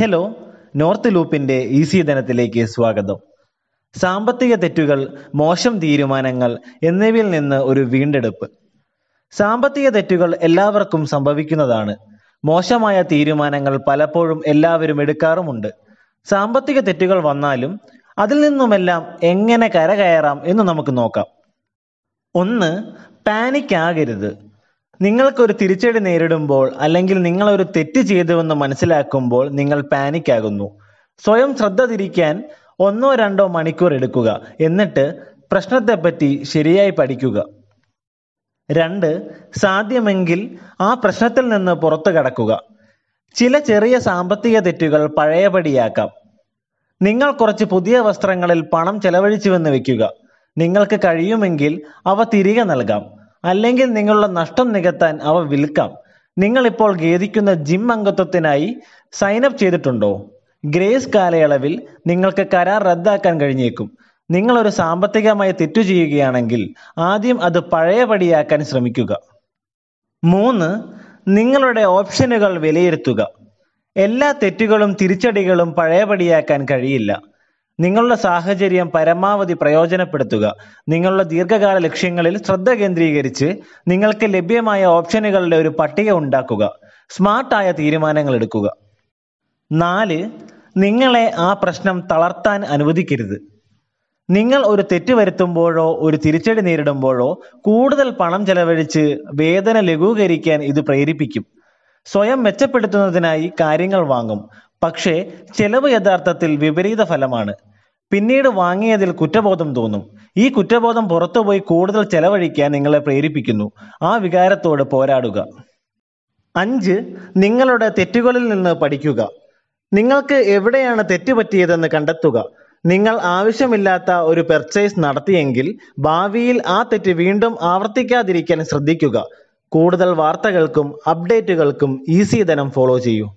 Hello north ലൂപ്പിന്റെ easy ധനത്തിലേക്ക് സ്വാഗതം. സാമ്പത്തിക തെറ്റുകൾ മോശം തീരുമാനങ്ങൾ എന്നിവയിൽ നിന്ന് ഒരു വീണ്ടെടുപ്പ്. സാമ്പത്തിക തെറ്റുകൾ എല്ലാവർക്കും സംഭവിക്കുന്നതാണ്. മോശമായ തീരുമാനങ്ങൾ പലപ്പോഴും എല്ലാവരും എടുക്കാറുമുണ്ട്. സാമ്പത്തിക തെറ്റുകൾ വന്നാലും അതിൽ നിന്നുമെല്ലാം എങ്ങനെ കരകയറാം എന്ന് നമുക്ക് നോക്കാം. ഒന്ന് പാനിക് ആകരുത്. നിങ്ങൾക്കൊരു തിരിച്ചടി നേരിടുമ്പോൾ അല്ലെങ്കിൽ നിങ്ങൾ ഒരു തെറ്റ് ചെയ്തുവെന്ന് മനസ്സിലാക്കുമ്പോൾ നിങ്ങൾ പാനിക് ആകുന്നു സ്വയം ശ്രദ്ധ തിരിക്കാൻ ഒന്നോ രണ്ടോ മണിക്കൂർ എടുക്കുക. എന്നിട്ട് പ്രശ്നത്തെപ്പറ്റി ശരിയായി പഠിക്കുക. രണ്ട് സാധ്യമെങ്കിൽ ആ പ്രശ്നത്തിൽ നിന്ന് പുറത്തു കടക്കുക. ചില ചെറിയ സാമ്പത്തിക തെറ്റുകൾ പഴയപടിയാക്കാം. നിങ്ങൾ കുറച്ച് പുതിയ വസ്ത്രങ്ങളിൽ പണം ചെലവഴിച്ചുവെന്ന് വെക്കുക. നിങ്ങൾക്ക് കഴിയുമെങ്കിൽ അവ തിരികെ നൽകാം. അല്ലെങ്കിൽ നിങ്ങളുടെ നഷ്ടം നികത്താൻ അവ വിൽക്കാം. നിങ്ങൾ ഇപ്പോൾ ഖേദിക്കുന്ന ജിം അംഗത്വത്തിനായി സൈൻ അപ്പ് ചെയ്തിട്ടുണ്ടോ? ഗ്രേസ് കാലയളവിൽ നിങ്ങൾക്ക് കരാർ റദ്ദാക്കാൻ കഴിഞ്ഞേക്കും. നിങ്ങൾ ഒരു സാമ്പത്തികമായി തെറ്റു ചെയ്യുകയാണെങ്കിൽ ആദ്യം അത് പഴയപടിയാക്കാൻ ശ്രമിക്കുക. മൂന്ന് നിങ്ങളുടെ ഓപ്ഷനുകൾ വിലയിരുത്തുക. എല്ലാ തെറ്റുകളും തിരിച്ചടികളും പഴയപടിയാക്കാൻ കഴിയില്ല. നിങ്ങളുടെ സാഹചര്യം പരമാവധി പ്രയോജനപ്പെടുത്തുക. നിങ്ങളുടെ ദീർഘകാല ലക്ഷ്യങ്ങളിൽ ശ്രദ്ധ കേന്ദ്രീകരിച്ച് നിങ്ങൾക്ക് ലഭ്യമായ ഓപ്ഷനുകളുടെ ഒരു പട്ടിക ഉണ്ടാക്കുക. സ്മാർട്ടായ തീരുമാനങ്ങൾ എടുക്കുക. നാല് നിങ്ങളെ ആ പ്രശ്നം തളർത്താൻ അനുവദിക്കരുത്. നിങ്ങൾ ഒരു തെറ്റ് വരുത്തുമ്പോഴോ ഒരു തിരിച്ചടി നേരിടുമ്പോഴോ കൂടുതൽ പണം ചെലവഴിച്ച് വേദന ലഘൂകരിക്കാൻ ഇത് പ്രേരിപ്പിക്കും. സ്വയം മെച്ചപ്പെടുത്തുന്നതിനായി കാര്യങ്ങൾ വാങ്ങും. പക്ഷേ ചെലവ് യഥാർത്ഥത്തിൽ വിപരീത ഫലമാണ്. പിന്നീട് വാങ്ങിയതിൽ കുറ്റബോധം തോന്നും. ഈ കുറ്റബോധം പുറത്തുപോയി കൂടുതൽ ചെലവഴിക്കാൻ നിങ്ങളെ പ്രേരിപ്പിക്കുന്നു. ആ വികാരത്തോട് പോരാടുക. അഞ്ച് നിങ്ങളുടെ തെറ്റുകളിൽ നിന്ന് പഠിക്കുക. നിങ്ങൾക്ക് എവിടെയാണ് തെറ്റ് പറ്റിയതെന്ന് കണ്ടെത്തുക. നിങ്ങൾ ആവശ്യമില്ലാത്ത ഒരു പെർച്ചേസ് നടത്തിയെങ്കിൽ ഭാവിയിൽ ആ തെറ്റ് വീണ്ടും ആവർത്തിക്കാതിരിക്കാൻ ശ്രദ്ധിക്കുക. കൂടുതൽ വാർത്തകൾക്കും അപ്ഡേറ്റുകൾക്കും ഈസി ധനം ഫോളോ ചെയ്യൂ.